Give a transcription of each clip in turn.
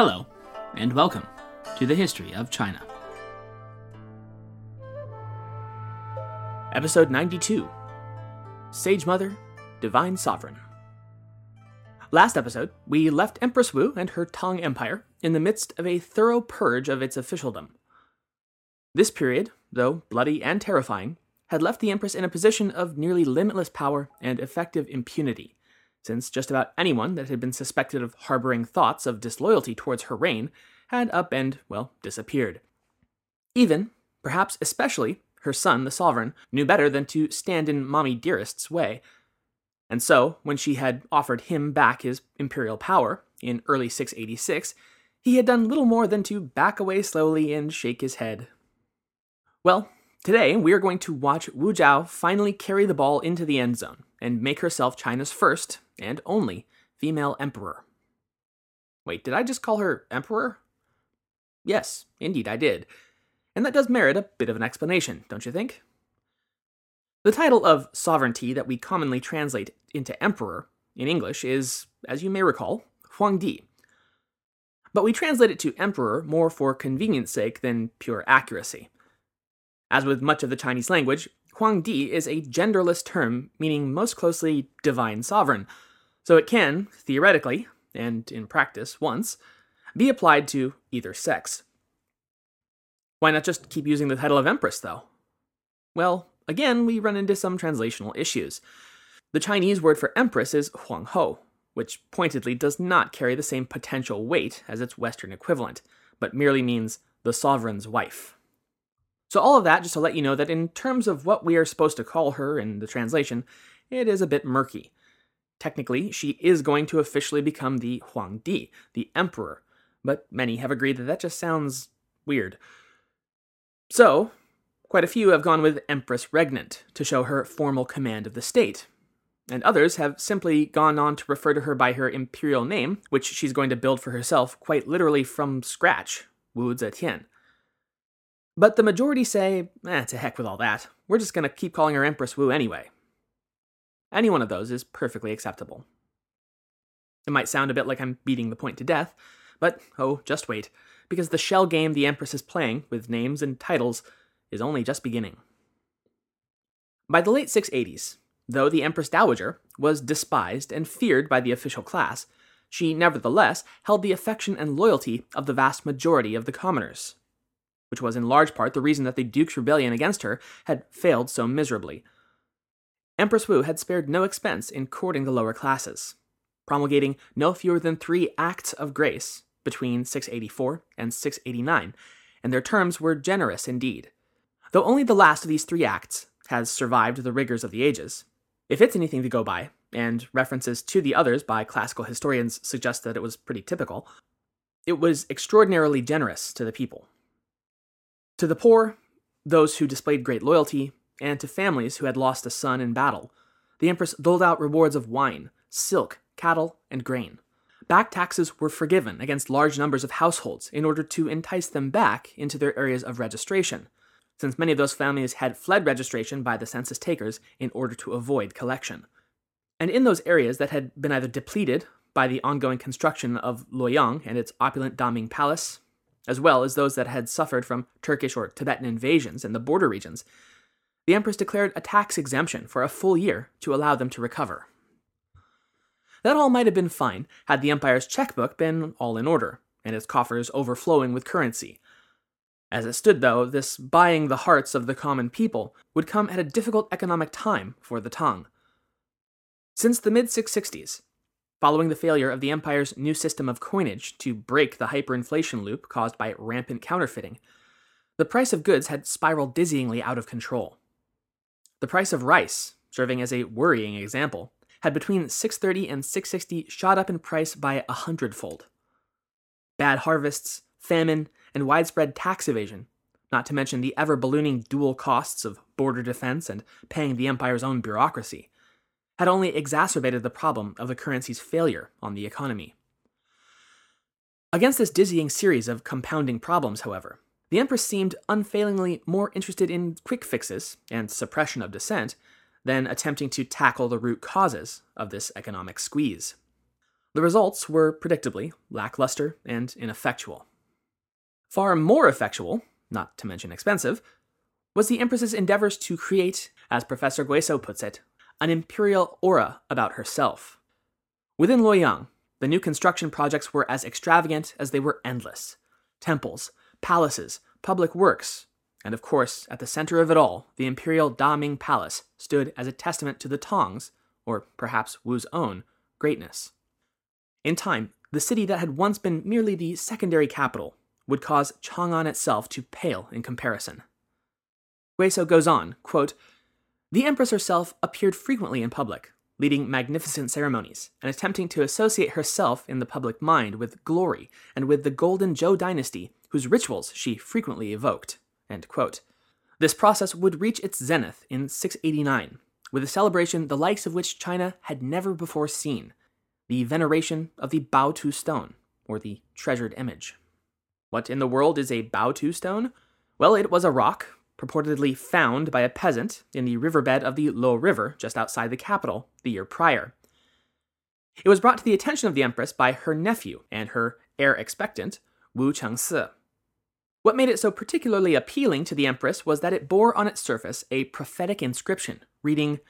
Hello, and welcome to the History of China. Episode 92 Sage Mother, Divine Sovereign. Last episode, we left Empress Wu and her Tang Empire in the midst of a thorough purge of its officialdom. This period, though bloody and terrifying, had left the Empress in a position of nearly limitless power and effective impunity since just about anyone that had been suspected of harboring thoughts of disloyalty towards her reign had up and, well, disappeared. Even, perhaps especially, her son, the sovereign, knew better than to stand in Mommy Dearest's way. And so, when she had offered him back his imperial power in early 686, he had done little more than to back away slowly and shake his head. Well, today we are going to watch Wu Zhao finally carry the ball into the end zone and make herself China's first, and only, female emperor. Wait, did I just call her emperor? Yes, indeed I did. And that does merit a bit of an explanation, don't you think? The title of sovereignty that we commonly translate into emperor in English is, as you may recall, Huangdi. But we translate it to emperor more for convenience sake than pure accuracy. As with much of the Chinese language, Huangdi is a genderless term meaning most closely divine sovereign, so it can, theoretically, and in practice once, be applied to either sex. Why not just keep using the title of Empress, though? Well, again, we run into some translational issues. The Chinese word for Empress is Huanghou, which pointedly does not carry the same potential weight as its Western equivalent, but merely means the sovereign's wife. So, all of that just to let you know that in terms of what we are supposed to call her in the translation, it is a bit murky. Technically, she is going to officially become the Huangdi, the emperor, but many have agreed that that just sounds weird. So, quite a few have gone with Empress Regnant to show her formal command of the state, and others have simply gone on to refer to her by her imperial name, which she's going to build for herself quite literally from scratch, Wu Zetian. But the majority say, eh, to heck with all that. We're just gonna keep calling her Empress Wu anyway. Any one of those is perfectly acceptable. It might sound a bit like I'm beating the point to death, but oh, just wait, because the shell game the Empress is playing, with names and titles, is only just beginning. By the late 680s, though the Empress Dowager was despised and feared by the official class, she nevertheless held the affection and loyalty of the vast majority of the commoners which was in large part the reason that the Duke's rebellion against her had failed so miserably. Empress Wu had spared no expense in courting the lower classes, promulgating no fewer than three Acts of Grace between 684 and 689, and their terms were generous indeed. Though only the last of these three acts has survived the rigors of the ages, if it's anything to go by, and references to the others by classical historians suggest that it was pretty typical, it was extraordinarily generous to the people. To the poor, those who displayed great loyalty, and to families who had lost a son in battle, the Empress doled out rewards of wine, silk, cattle, and grain. Back taxes were forgiven against large numbers of households in order to entice them back into their areas of registration, since many of those families had fled registration by the census takers in order to avoid collection. And in those areas that had been either depleted by the ongoing construction of Luoyang and its opulent Daming Palace, as well as those that had suffered from Turkish or Tibetan invasions in the border regions, the Empress declared a tax exemption for a full year to allow them to recover. That all might have been fine had the Empire's checkbook been all in order, and its coffers overflowing with currency. As it stood, though, this buying the hearts of the common people would come at a difficult economic time for the Tang. Since the mid 660s, Following the failure of the empire's new system of coinage to break the hyperinflation loop caused by rampant counterfeiting, the price of goods had spiraled dizzyingly out of control. The price of rice, serving as a worrying example, had between 630 and 660 shot up in price by a hundredfold. Bad harvests, famine, and widespread tax evasion, not to mention the ever ballooning dual costs of border defense and paying the empire's own bureaucracy, had only exacerbated the problem of the currency's failure on the economy. Against this dizzying series of compounding problems, however, the Empress seemed unfailingly more interested in quick fixes and suppression of dissent than attempting to tackle the root causes of this economic squeeze. The results were predictably lackluster and ineffectual. Far more effectual, not to mention expensive, was the Empress's endeavors to create, as Professor Guisso puts it, an imperial aura about herself. Within Luoyang, the new construction projects were as extravagant as they were endless temples, palaces, public works, and of course, at the center of it all, the imperial Daming Palace stood as a testament to the Tang's, or perhaps Wu's own, greatness. In time, the city that had once been merely the secondary capital would cause Chang'an itself to pale in comparison. Guisso goes on, quote, The Empress herself appeared frequently in public, leading magnificent ceremonies, and attempting to associate herself in the public mind with glory and with the Golden Zhou dynasty, whose rituals she frequently evoked. This process would reach its zenith in 689, with a celebration the likes of which China had never before seen the veneration of the Baotu stone, or the treasured image. What in the world is a Baotu stone? Well, it was a rock, purportedly found by a peasant in the riverbed of the Lo River just outside the capital the year prior. It was brought to the attention of the Empress by her nephew and her heir expectant, Wu Chengsi. What made it so particularly appealing to the Empress was that it bore on its surface a prophetic inscription reading,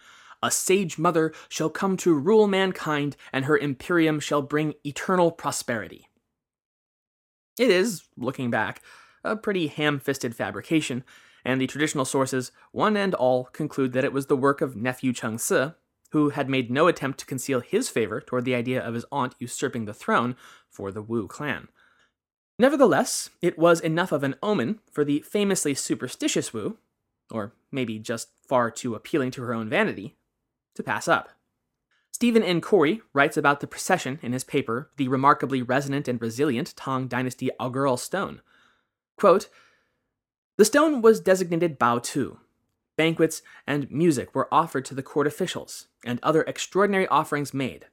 A sage mother shall come to rule mankind, and her imperium shall bring eternal prosperity. It is, looking back, a pretty ham fisted fabrication, and the traditional sources, one and all, conclude that it was the work of nephew Chengsi, who had made no attempt to conceal his favor toward the idea of his aunt usurping the throne for the Wu clan. Nevertheless, it was enough of an omen for the famously superstitious Wu, or maybe just far too appealing to her own vanity, to pass up. Stephen N. Kory writes about the procession in his paper, The Remarkably Resonant and Resilient Tang Dynasty Augural Stone. Quote, the stone was designated Bao Tu. Banquets and music were offered to the court officials, and other extraordinary offerings made.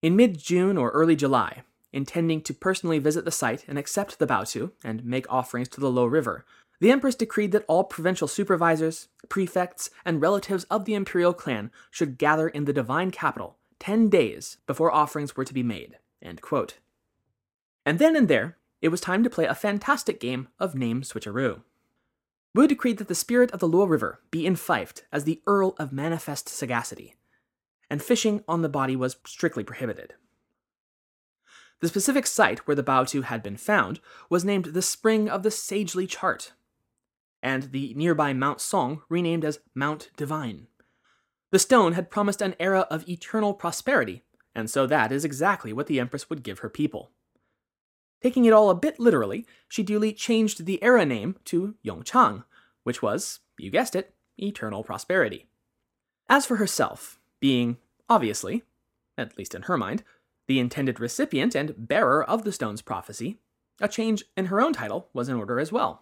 In mid June or early July, intending to personally visit the site and accept the Baotu and make offerings to the Lo River, the Empress decreed that all provincial supervisors, prefects, and relatives of the imperial clan should gather in the divine capital ten days before offerings were to be made. And then and there, it was time to play a fantastic game of name switcheroo. Wu decreed that the spirit of the Luo River be enfeoffed as the Earl of Manifest Sagacity, and fishing on the body was strictly prohibited. The specific site where the Baotu had been found was named the Spring of the Sagely Chart, and the nearby Mount Song renamed as Mount Divine. The stone had promised an era of eternal prosperity, and so that is exactly what the Empress would give her people. Taking it all a bit literally, she duly changed the era name to Yongchang, which was, you guessed it, eternal prosperity. As for herself, being, obviously, at least in her mind, the intended recipient and bearer of the stone's prophecy, a change in her own title was in order as well.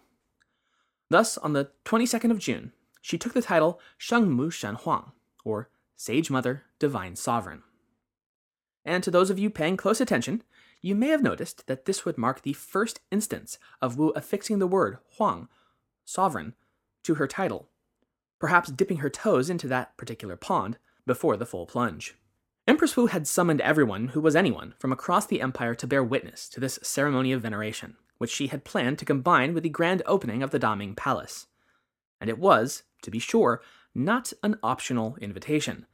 Thus, on the 22nd of June, she took the title Shengmu Shenhuang, or Sage Mother, Divine Sovereign. And to those of you paying close attention, you may have noticed that this would mark the first instance of Wu affixing the word Huang, sovereign, to her title, perhaps dipping her toes into that particular pond before the full plunge. Empress Wu had summoned everyone who was anyone from across the empire to bear witness to this ceremony of veneration, which she had planned to combine with the grand opening of the Daming Palace. And it was, to be sure, not an optional invitation.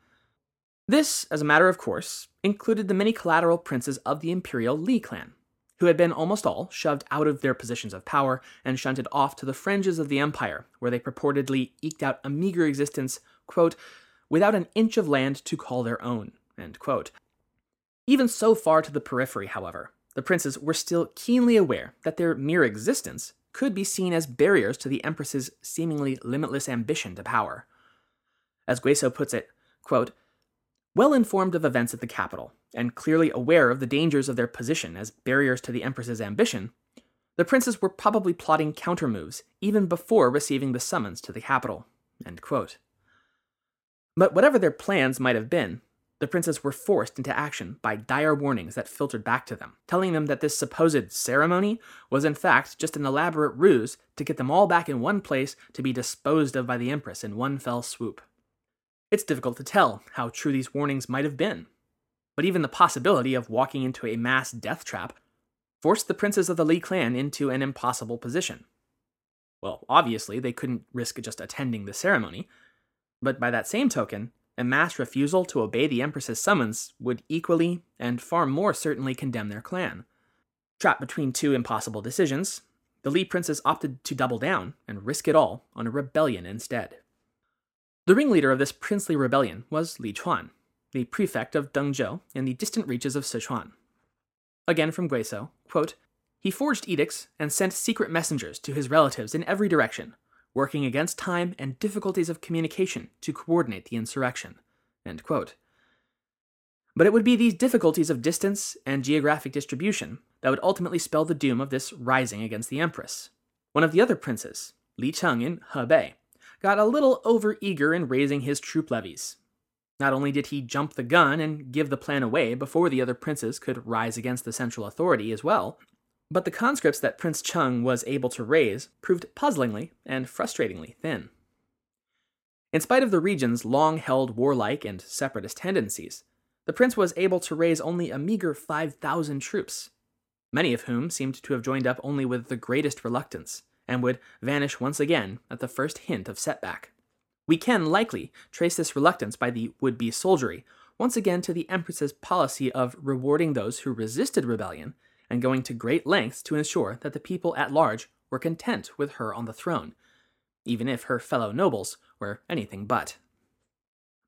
This, as a matter of course, included the many collateral princes of the imperial Li clan, who had been almost all shoved out of their positions of power and shunted off to the fringes of the empire, where they purportedly eked out a meager existence, quote, without an inch of land to call their own. Even so far to the periphery, however, the princes were still keenly aware that their mere existence could be seen as barriers to the Empress's seemingly limitless ambition to power. As Guisso puts it, quote, well informed of events at the capital, and clearly aware of the dangers of their position as barriers to the Empress's ambition, the princes were probably plotting countermoves even before receiving the summons to the capital. But whatever their plans might have been, the princes were forced into action by dire warnings that filtered back to them, telling them that this supposed ceremony was in fact just an elaborate ruse to get them all back in one place to be disposed of by the Empress in one fell swoop. It's difficult to tell how true these warnings might have been. but even the possibility of walking into a mass death trap forced the princes of the Li clan into an impossible position. Well, obviously, they couldn't risk just attending the ceremony, but by that same token, a mass refusal to obey the Empress's summons would equally and far more certainly condemn their clan. Trapped between two impossible decisions, the Li princes opted to double down and risk it all on a rebellion instead. The ringleader of this princely rebellion was Li Chuan, the prefect of Dengzhou in the distant reaches of Sichuan. Again from Guisso, quote, he forged edicts and sent secret messengers to his relatives in every direction, working against time and difficulties of communication to coordinate the insurrection. But it would be these difficulties of distance and geographic distribution that would ultimately spell the doom of this rising against the Empress. One of the other princes, Li Cheng in Hebei, got a little overeager in raising his troop levies. Not only did he jump the gun and give the plan away before the other princes could rise against the central authority as well, but the conscripts that Prince Cheng was able to raise proved puzzlingly and frustratingly thin. In spite of the region's long held warlike and separatist tendencies, the prince was able to raise only a meager 5,000 troops, many of whom seemed to have joined up only with the greatest reluctance, and would vanish once again at the first hint of setback. We can likely trace this reluctance by the would be soldiery once again to the Empress's policy of rewarding those who resisted rebellion and going to great lengths to ensure that the people at large were content with her on the throne, even if her fellow nobles were anything but.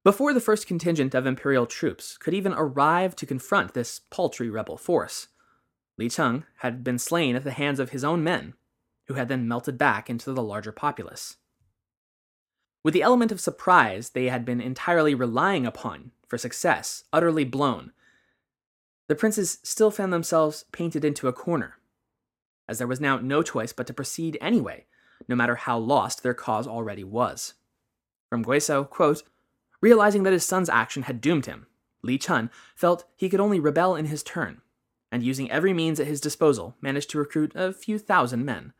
Before the first contingent of imperial troops could even arrive to confront this paltry rebel force, Li Cheng had been slain at the hands of his own men, who had then melted back into the larger populace. With the element of surprise they had been entirely relying upon for success utterly blown, the princes still found themselves painted into a corner, as there was now no choice but to proceed anyway, no matter how lost their cause already was. From Guisso, quote, realizing that his son's action had doomed him, Li Chen felt he could only rebel in his turn, and using every means at his disposal, managed to recruit a few thousand men.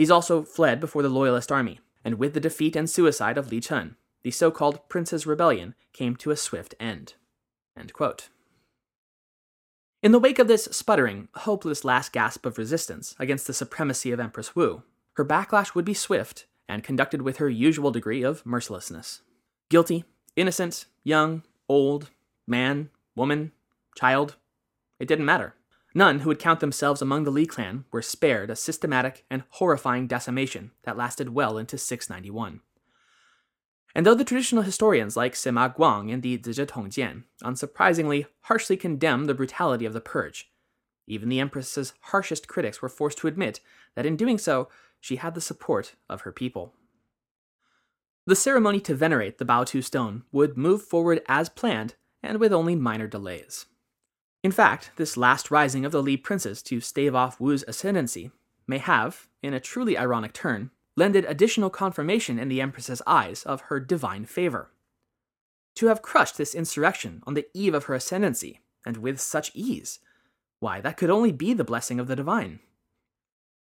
These also fled before the Loyalist army, and with the defeat and suicide of Li Chen, the so called Prince's Rebellion came to a swift end. End in the wake of this sputtering, hopeless last gasp of resistance against the supremacy of Empress Wu, her backlash would be swift and conducted with her usual degree of mercilessness. Guilty, innocent, young, old, man, woman, child, it didn't matter. None who would count themselves among the Li clan were spared a systematic and horrifying decimation that lasted well into 691. And though the traditional historians like Sima Guang in the Zizhi Tongjian unsurprisingly harshly condemn the brutality of the purge, even the Empress's harshest critics were forced to admit that in doing so, she had the support of her people. The ceremony to venerate the Baotu stone would move forward as planned and with only minor delays. In fact, this last rising of the Li princes to stave off Wu's ascendancy may have, in a truly ironic turn, lended additional confirmation in the Empress's eyes of her divine favor. To have crushed this insurrection on the eve of her ascendancy, and with such ease, why, that could only be the blessing of the divine.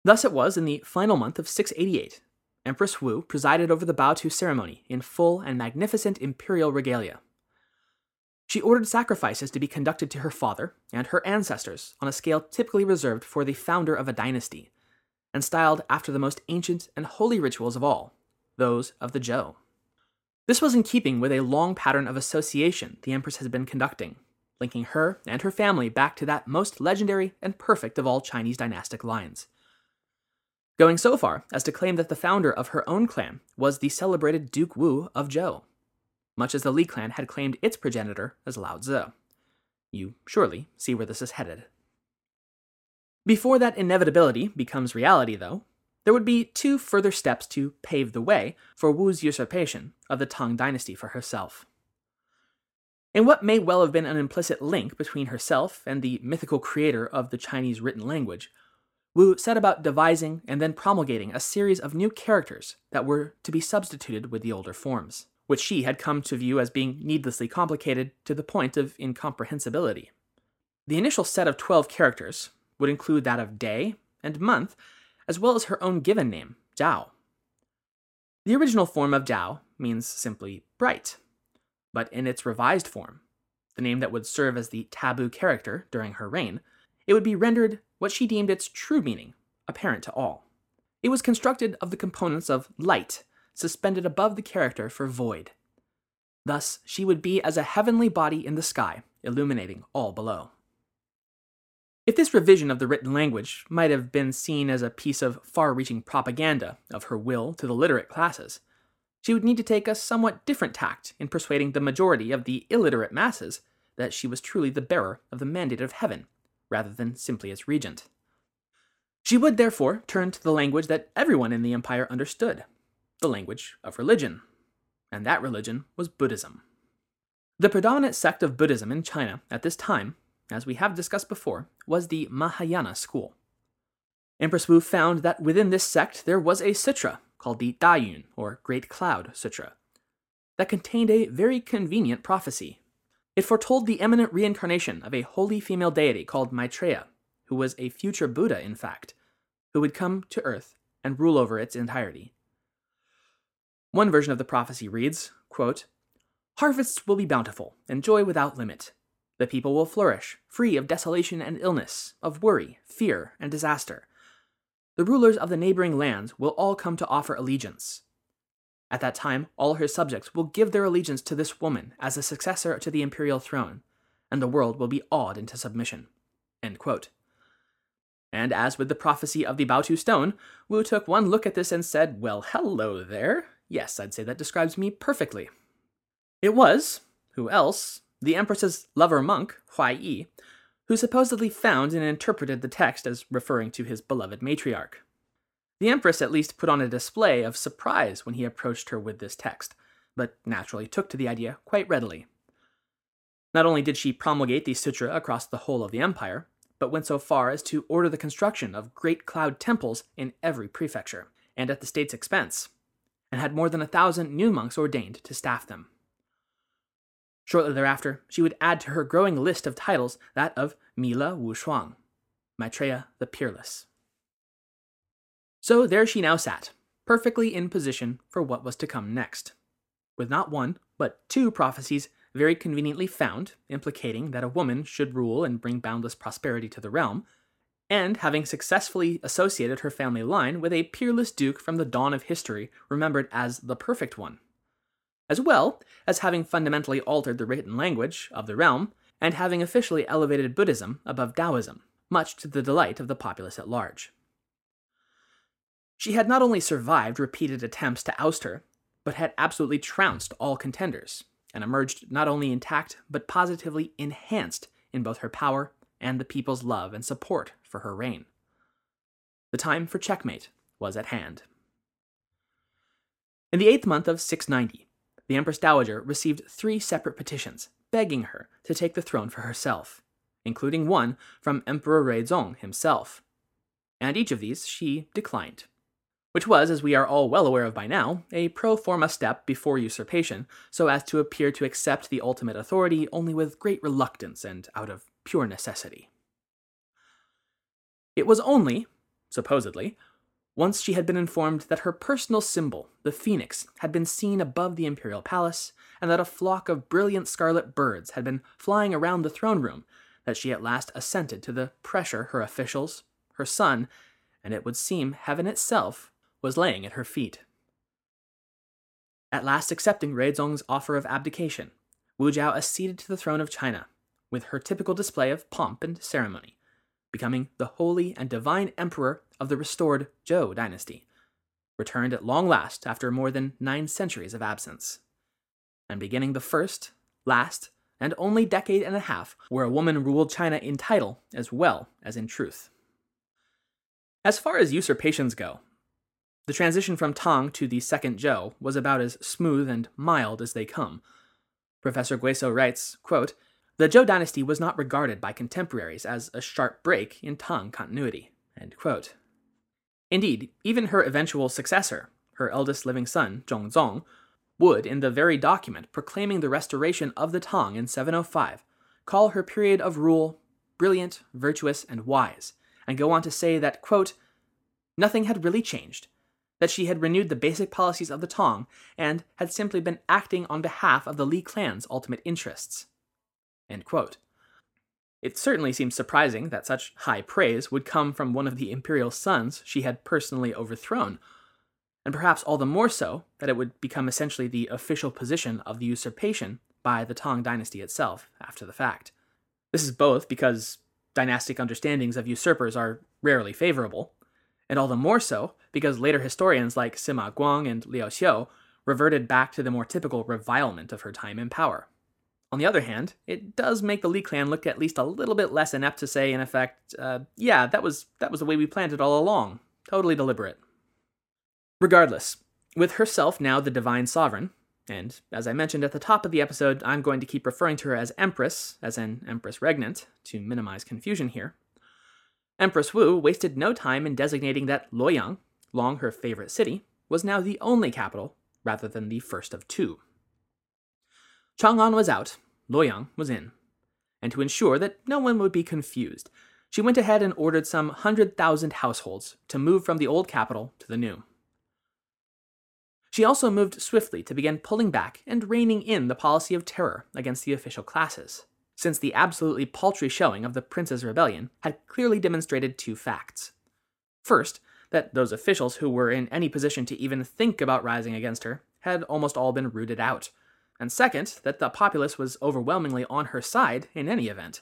Thus it was in the final month of 688, Empress Wu presided over the Baotu ceremony in full and magnificent imperial regalia. She ordered sacrifices to be conducted to her father and her ancestors on a scale typically reserved for the founder of a dynasty, and styled after the most ancient and holy rituals of all, those of the Zhou. This was in keeping with a long pattern of association the Empress has been conducting, linking her and her family back to that most legendary and perfect of all Chinese dynastic lines. Going so far as to claim that the founder of her own clan was the celebrated Duke Wu of Zhou, much as the Li clan had claimed its progenitor as Lao Tzu. You surely see where this is headed. Before that inevitability becomes reality, though, there would be two further steps to pave the way for Wu's usurpation of the Tang dynasty for herself. In what may well have been an implicit link between herself and the mythical creator of the Chinese written language, Wu set about devising and then promulgating a series of new characters that were to be substituted with the older forms, which she had come to view as being needlessly complicated to the point of incomprehensibility. The initial set of 12 characters, would include that of day and month, as well as her own given name, Dao. The original form of Dao means simply bright, but in its revised form, the name that would serve as the taboo character during her reign, it would be rendered what she deemed its true meaning, apparent to all. It was constructed of the components of light, suspended above the character for void. Thus, she would be as a heavenly body in the sky, illuminating all below. If this revision of the written language might have been seen as a piece of far reaching propaganda of her will to the literate classes, she would need to take a somewhat different tact in persuading the majority of the illiterate masses that she was truly the bearer of the mandate of heaven, rather than simply its regent. She would therefore turn to the language that everyone in the empire understood the language of religion. And that religion was Buddhism. The predominant sect of Buddhism in China at this time, as we have discussed before, was the Mahayana school. Empress Wu found that within this sect there was a sutra called the Dayun, or Great Cloud Sutra, that contained a very convenient prophecy. It foretold the imminent reincarnation of a holy female deity called Maitreya, who was a future Buddha, in fact, who would come to Earth and rule over its entirety. One version of the prophecy reads quote, Harvests will be bountiful, and joy without limit. The people will flourish, free of desolation and illness, of worry, fear, and disaster. The rulers of the neighboring lands will all come to offer allegiance. At that time, all her subjects will give their allegiance to this woman as a successor to the imperial throne, and the world will be awed into submission. And as with the prophecy of the Baotu stone, Wu took one look at this and said, Well, hello there. Yes, I'd say that describes me perfectly. It was, who else, the Empress's lover monk, Huai Yi, who supposedly found and interpreted the text as referring to his beloved matriarch. The Empress at least put on a display of surprise when he approached her with this text, but naturally took to the idea quite readily. Not only did she promulgate the sutra across the whole of the empire, but went so far as to order the construction of great cloud temples in every prefecture, and at the state's expense, and had more than a thousand new monks ordained to staff them. Shortly thereafter, she would add to her growing list of titles that of Mila Wu Shuang, Maitreya the Peerless. So there she now sat, perfectly in position for what was to come next, with not one, but two prophecies very conveniently found, implicating that a woman should rule and bring boundless prosperity to the realm, and having successfully associated her family line with a peerless duke from the dawn of history remembered as the perfect one, as well as having fundamentally altered the written language of the realm and having officially elevated Buddhism above Taoism, much to the delight of the populace at large. She had not only survived repeated attempts to oust her, but had absolutely trounced all contenders, and emerged not only intact, but positively enhanced in both her power and the people's love and support for her reign. The time for checkmate was at hand. In the eighth month of 690, the Empress Dowager received three separate petitions begging her to take the throne for herself, including one from Emperor Ruizong himself. And each of these she declined which was, as we are all well aware of by now, a pro forma step before usurpation, so as to appear to accept the ultimate authority only with great reluctance and out of pure necessity. It was only, supposedly, once she had been informed that her personal symbol, the phoenix, had been seen above the imperial palace, and that a flock of brilliant scarlet birds had been flying around the throne room, that she at last assented to the pressure her officials, her son, and it would seem heaven itself was laying at her feet. At last accepting Ruizong's offer of abdication, Wu Zhao acceded to the throne of China, with her typical display of pomp and ceremony, becoming the holy and divine emperor of the restored Zhou dynasty, returned at long last after more than nine centuries of absence, and beginning the first, last, and only decade and a half where a woman ruled China in title as well as in truth. As far as usurpations go, the transition from Tang to the second Zhou was about as smooth and mild as they come. Professor Guisso writes, quote, The Zhou dynasty was not regarded by contemporaries as a sharp break in Tang continuity. Indeed, even her eventual successor, her eldest living son, Zhongzong, would, in the very document proclaiming the restoration of the Tang in 705, call her period of rule brilliant, virtuous, and wise, and go on to say that, quote, nothing had really changed that she had renewed the basic policies of the Tang and had simply been acting on behalf of the Li clan's ultimate interests. It certainly seems surprising that such high praise would come from one of the imperial sons she had personally overthrown, and perhaps all the more so that it would become essentially the official position of the usurpation by the Tang dynasty itself after the fact. This is both because dynastic understandings of usurpers are rarely favorable, and all the more so because later historians like Sima Guang and Liu Xiu reverted back to the more typical revilement of her time in power. On the other hand, it does make the Li clan look at least a little bit less inept to say, in effect, uh, "Yeah, that was that was the way we planned it all along. Totally deliberate." Regardless, with herself now the divine sovereign, and as I mentioned at the top of the episode, I'm going to keep referring to her as Empress, as in Empress Regnant, to minimize confusion here. Empress Wu wasted no time in designating that Luoyang, long her favorite city, was now the only capital rather than the first of two. Chang'an was out, Luoyang was in. And to ensure that no one would be confused, she went ahead and ordered some hundred thousand households to move from the old capital to the new. She also moved swiftly to begin pulling back and reining in the policy of terror against the official classes, since the absolutely paltry showing of the Prince's Rebellion had clearly demonstrated two facts. First, that those officials who were in any position to even think about rising against her had almost all been rooted out, and second, that the populace was overwhelmingly on her side in any event.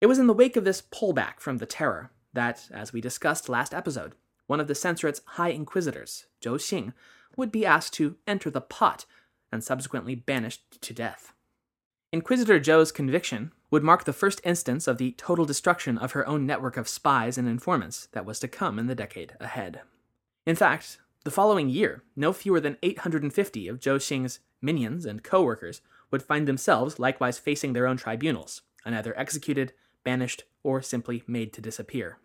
It was in the wake of this pullback from the terror that, as we discussed last episode, one of the censorate's high inquisitors, Zhou Xing, would be asked to enter the pot and subsequently banished to death. Inquisitor Zhou's conviction would mark the first instance of the total destruction of her own network of spies and informants that was to come in the decade ahead. In fact, the following year, no fewer than 850 of Zhou Xing's minions and co workers would find themselves likewise facing their own tribunals and either executed, banished, or simply made to disappear.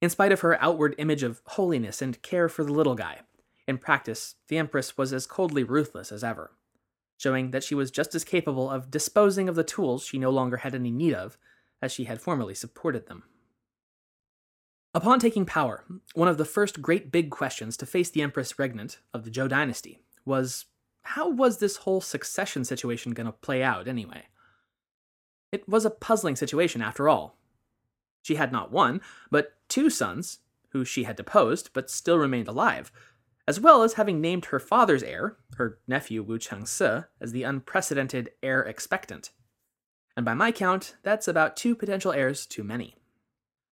In spite of her outward image of holiness and care for the little guy, in practice, the Empress was as coldly ruthless as ever, showing that she was just as capable of disposing of the tools she no longer had any need of as she had formerly supported them. Upon taking power, one of the first great big questions to face the Empress regnant of the Zhou dynasty was how was this whole succession situation going to play out anyway? It was a puzzling situation after all, she had not one, but two sons, who she had deposed but still remained alive, as well as having named her father's heir, her nephew Wu Chengsi, as the unprecedented heir expectant. And by my count, that's about two potential heirs too many.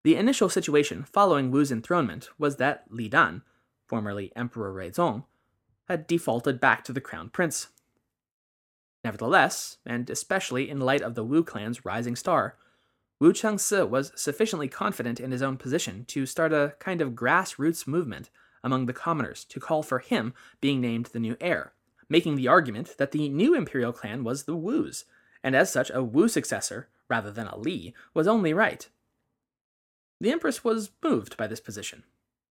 The initial situation following Wu's enthronement was that Li Dan, formerly Emperor Ruizong, had defaulted back to the crown prince. Nevertheless, and especially in light of the Wu clan's rising star, Wu Chengsi was sufficiently confident in his own position to start a kind of grassroots movement among the commoners to call for him being named the new heir, making the argument that the new imperial clan was the Wus, and as such a Wu successor, rather than a Li, was only right. The Empress was moved by this position,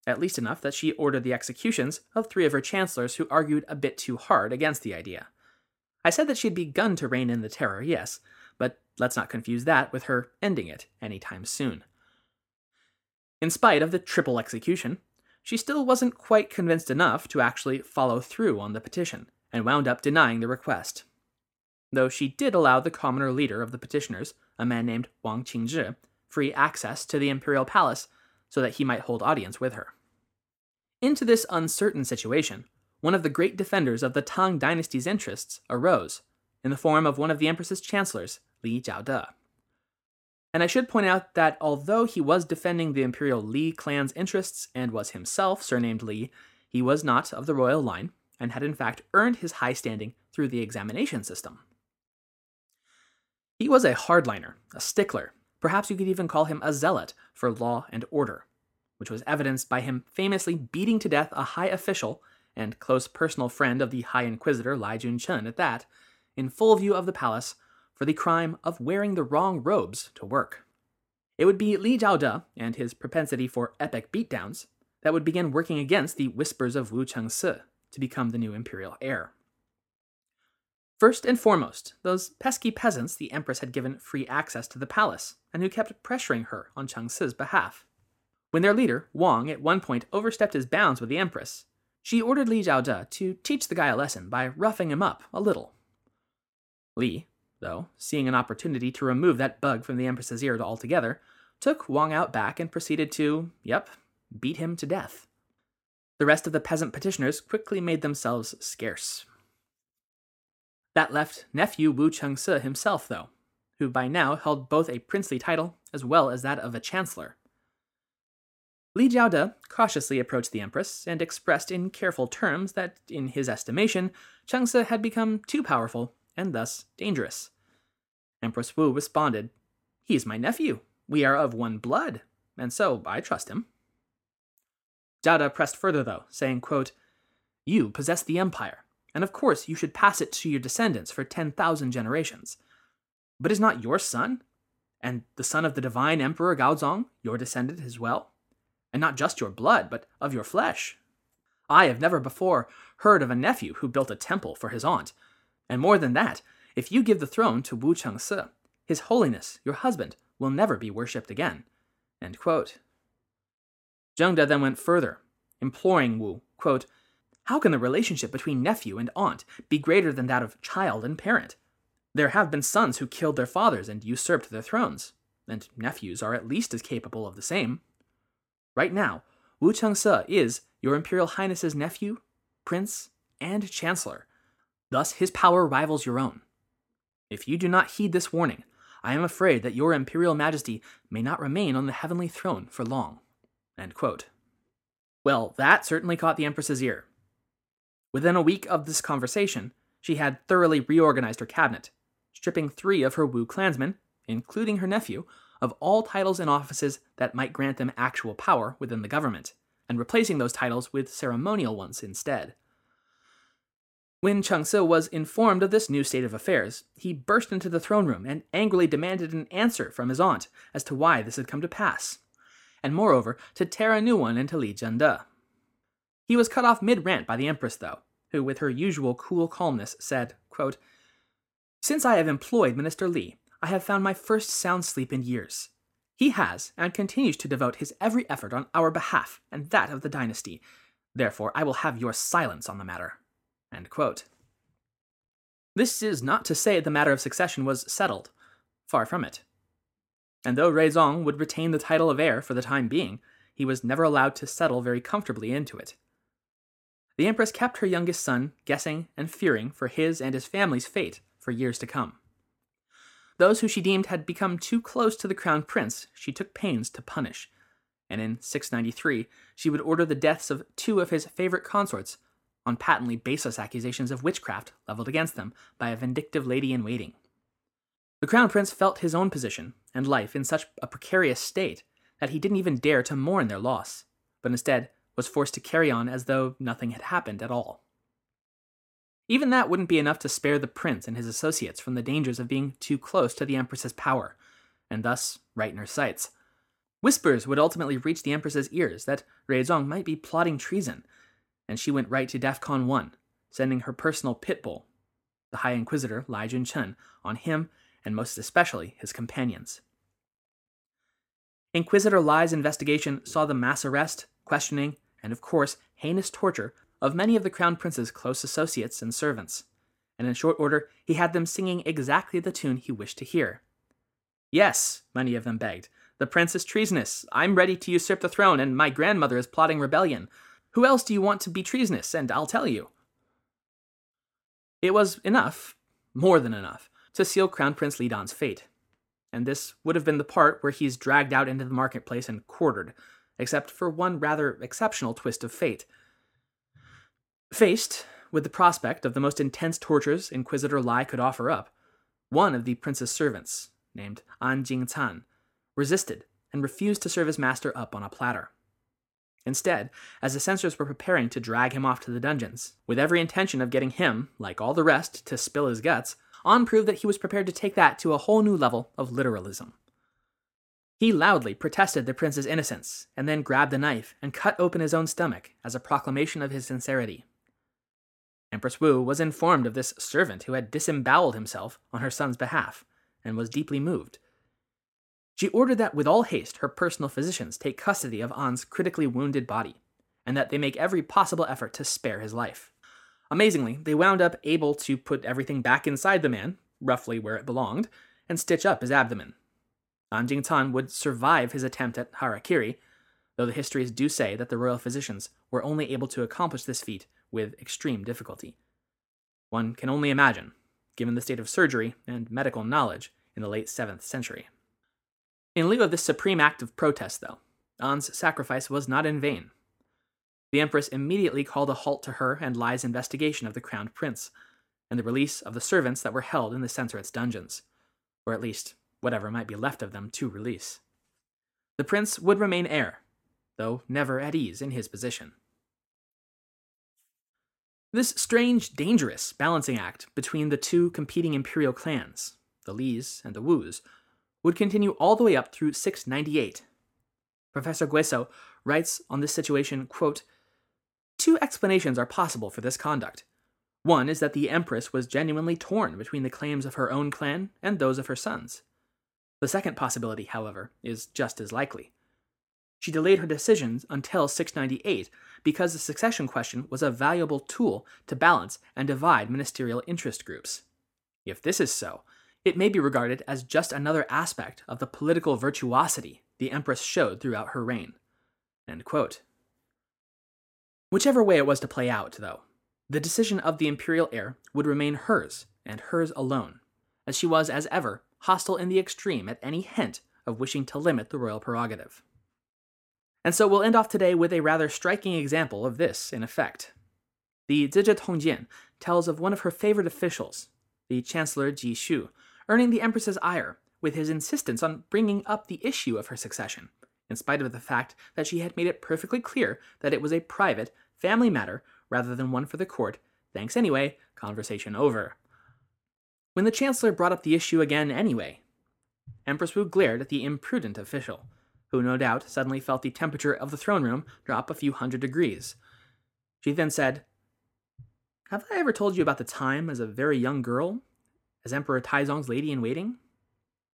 at least enough that she ordered the executions of three of her chancellors who argued a bit too hard against the idea. I said that she had begun to rein in the terror, yes, but let's not confuse that with her ending it anytime soon. In spite of the triple execution, she still wasn't quite convinced enough to actually follow through on the petition, and wound up denying the request. Though she did allow the commoner leader of the petitioners, a man named Wang Qingzhi, free access to the imperial palace so that he might hold audience with her. Into this uncertain situation, one of the great defenders of the Tang dynasty's interests arose, in the form of one of the Empress's chancellors, Li Zhaode. And I should point out that although he was defending the imperial Li clan's interests and was himself surnamed Li, he was not of the royal line and had in fact earned his high standing through the examination system. He was a hardliner, a stickler, perhaps you could even call him a zealot for law and order, which was evidenced by him famously beating to death a high official and close personal friend of the High Inquisitor Lai Junchen at that, in full view of the palace for the crime of wearing the wrong robes to work. It would be Li Zhaode and his propensity for epic beatdowns that would begin working against the whispers of Wu Chengsi to become the new imperial heir. First and foremost, those pesky peasants the Empress had given free access to the palace, and who kept pressuring her on Chengsi's behalf. When their leader, Wang, at one point overstepped his bounds with the Empress, she ordered Li Zhaode to teach the guy a lesson by roughing him up a little. Li, though, seeing an opportunity to remove that bug from the Empress's ear altogether, took Wang out back and proceeded to, yep, beat him to death. The rest of the peasant petitioners quickly made themselves scarce. That left nephew Wu Chengsi himself, though, who by now held both a princely title as well as that of a chancellor. Li Zhaode cautiously approached the empress and expressed in careful terms that, in his estimation, Chengsi had become too powerful and thus dangerous. Empress Wu responded, He is my nephew. We are of one blood, and so I trust him. Zhaode pressed further, though, saying, quote, You possess the empire, and of course you should pass it to your descendants for 10,000 generations. But is not your son, and the son of the divine Emperor Gaozong, your descendant as well? And not just your blood, but of your flesh. I have never before heard of a nephew who built a temple for his aunt. And more than that, if you give the throne to Wu Chengsi, his holiness, your husband, will never be worshipped again. Zhaode then went further, imploring Wu, quote, How can the relationship between nephew and aunt be greater than that of child and parent? There have been sons who killed their fathers and usurped their thrones, and nephews are at least as capable of the same. Right now, Wu Chengsi is your Imperial Highness's nephew, prince, and chancellor. Thus, his power rivals your own. If you do not heed this warning, I am afraid that your Imperial Majesty may not remain on the heavenly throne for long. Well, that certainly caught the Empress's ear. Within a week of this conversation, she had thoroughly reorganized her cabinet, stripping three of her Wu clansmen, including her nephew, of all titles and offices that might grant them actual power within the government, and replacing those titles with ceremonial ones instead. When Chengsi was informed of this new state of affairs, he burst into the throne room and angrily demanded an answer from his aunt as to why this had come to pass, and moreover, to tear a new one into Li Zhaode. He was cut off mid rant by the Empress, though, who, with her usual cool calmness, said, quote, Since I have employed Minister Li, I have found my first sound sleep in years. He has, and continues to devote his every effort on our behalf and that of the dynasty. Therefore, I will have your silence on the matter. This is not to say the matter of succession was settled. Far from it. And though Ruizong would retain the title of heir for the time being, he was never allowed to settle very comfortably into it. The Empress kept her youngest son guessing and fearing for his and his family's fate for years to come. Those who she deemed had become too close to the crown prince, she took pains to punish. And in 693, she would order the deaths of two of his favorite consorts on patently baseless accusations of witchcraft leveled against them by a vindictive lady in waiting. The crown prince felt his own position and life in such a precarious state that he didn't even dare to mourn their loss, but instead was forced to carry on as though nothing had happened at all. Even that wouldn't be enough to spare the prince and his associates from the dangers of being too close to the Empress's power, and thus right in her sights. Whispers would ultimately reach the Empress's ears that Ruizong might be plotting treason, and she went right to DEFCON 1, sending her personal pit bull, the High Inquisitor Lai Junchen, on him and most especially his companions. Inquisitor Lai's investigation saw the mass arrest, questioning, and of course, heinous torture of many of the Crown Prince's close associates and servants, and in short order he had them singing exactly the tune he wished to hear. Yes, many of them begged. The prince is treasonous. I'm ready to usurp the throne, and my grandmother is plotting rebellion. Who else do you want to be treasonous? And I'll tell you. It was enough, more than enough, to seal Crown Prince Li Dan's fate. And this would have been the part where he's dragged out into the marketplace and quartered, except for one rather exceptional twist of fate. Faced with the prospect of the most intense tortures Inquisitor Lai could offer up, one of the prince's servants, named An Jingcan, resisted and refused to serve his master up on a platter. Instead, as the censors were preparing to drag him off to the dungeons, with every intention of getting him, like all the rest, to spill his guts, An proved that he was prepared to take that to a whole new level of literalism. He loudly protested the prince's innocence, and then grabbed a knife and cut open his own stomach as a proclamation of his sincerity. Empress Wu was informed of this servant who had disemboweled himself on her son's behalf, and was deeply moved. She ordered that with all haste her personal physicians take custody of An's critically wounded body, and that they make every possible effort to spare his life. Amazingly, they wound up able to put everything back inside the man, roughly where it belonged, and stitch up his abdomen. An Jingcan would survive his attempt at harakiri, though the histories do say that the royal physicians were only able to accomplish this feat with extreme difficulty. One can only imagine, given the state of surgery and medical knowledge in the late 7th century. In lieu of this supreme act of protest, though, An's sacrifice was not in vain. The Empress immediately called a halt to her and Lai's investigation of the crowned prince, and the release of the servants that were held in the censorate's dungeons, or at least whatever might be left of them to release. The prince would remain heir, though never at ease in his position. This strange, dangerous balancing act between the two competing imperial clans, the Lis and the Wus, would continue all the way up through 698. Professor Guisso writes on this situation, quote, Two explanations are possible for this conduct. One is that the Empress was genuinely torn between the claims of her own clan and those of her sons. The second possibility, however, is just as likely. She delayed her decisions until 698 because the succession question was a valuable tool to balance and divide ministerial interest groups. If this is so, it may be regarded as just another aspect of the political virtuosity the Empress showed throughout her reign. Whichever way it was to play out, though, the decision of the imperial heir would remain hers, and hers alone, as she was, as ever, hostile in the extreme at any hint of wishing to limit the royal prerogative. And so we'll end off today with a rather striking example of this in effect. The Zizhi Tongjian tells of one of her favorite officials, the Chancellor Ji Xu, earning the Empress's ire with his insistence on bringing up the issue of her succession, in spite of the fact that she had made it perfectly clear that it was a private, family matter rather than one for the court. Thanks anyway, conversation over. When the Chancellor brought up the issue again anyway, Empress Wu glared at the imprudent official who no doubt suddenly felt the temperature of the throne room drop a few hundred degrees. She then said, Have I ever told you about the time as a very young girl, as Emperor Taizong's lady in waiting?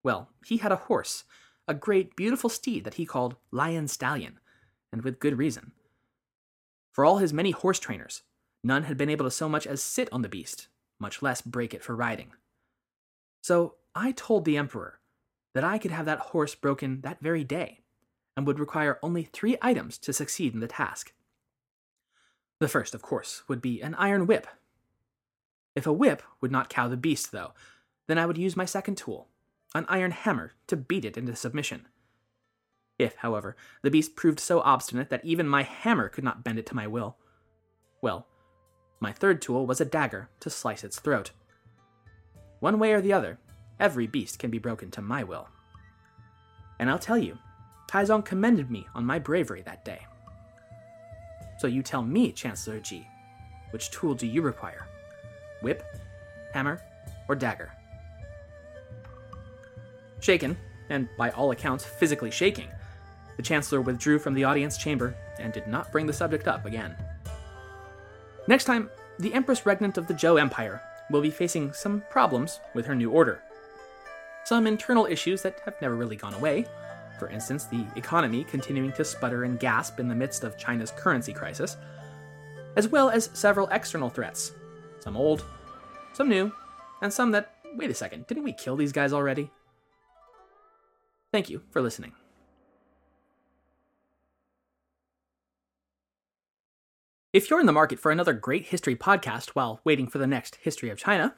Well, he had a horse, a great, beautiful steed that he called Lion Stallion, and with good reason. For all his many horse trainers, none had been able to so much as sit on the beast, much less break it for riding. So I told the Emperor that I could have that horse broken that very day, and would require only three items to succeed in the task. The first, of course, would be an iron whip. If a whip would not cow the beast, though, then I would use my second tool, an iron hammer, to beat it into submission. If, however, the beast proved so obstinate that even my hammer could not bend it to my will, well, my third tool was a dagger to slice its throat. One way or the other, every beast can be broken to my will. And I'll tell you, Taizong commended me on my bravery that day. So you tell me, Chancellor Ji, which tool do you require? Whip, hammer, or dagger? Shaken, and by all accounts physically shaking, the Chancellor withdrew from the audience chamber and did not bring the subject up again. Next time, the Empress Regnant of the Zhou Empire will be facing some problems with her new order. Some internal issues that have never really gone away, for instance, the economy continuing to sputter and gasp in the midst of China's currency crisis, as well as several external threats, some old, some new, and some that, wait a second, didn't we kill these guys already? Thank you for listening. If you're in the market for another great history podcast while waiting for the next History of China,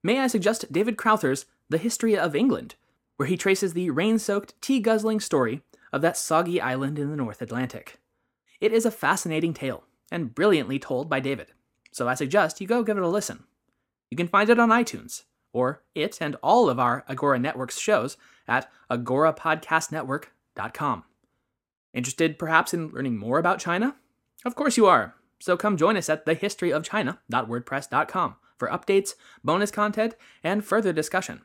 may I suggest David Crowther's The History of England, where he traces the rain soaked, tea guzzling story of that soggy island in the North Atlantic. It is a fascinating tale, and brilliantly told by David, so I suggest you go give it a listen. You can find it on iTunes, or it and all of our Agora Network's shows at agorapodcastnetwork.com. Interested perhaps in learning more about China? Of course you are, so come join us at thehistoryofchina.wordpress.com for updates, bonus content, and further discussion.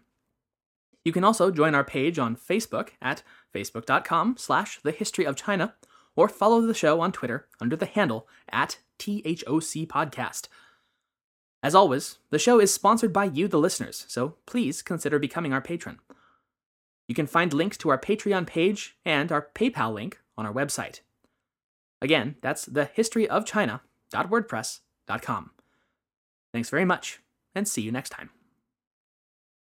You can also join our page on Facebook at facebook.com slash the history of China or follow the show on Twitter under the handle at THOC Podcast. As always, the show is sponsored by you, the listeners, so please consider becoming our patron. You can find links to our Patreon page and our PayPal link on our website. Again, that's thehistoryofchina.wordpress.com. Thanks very much, and see you next time.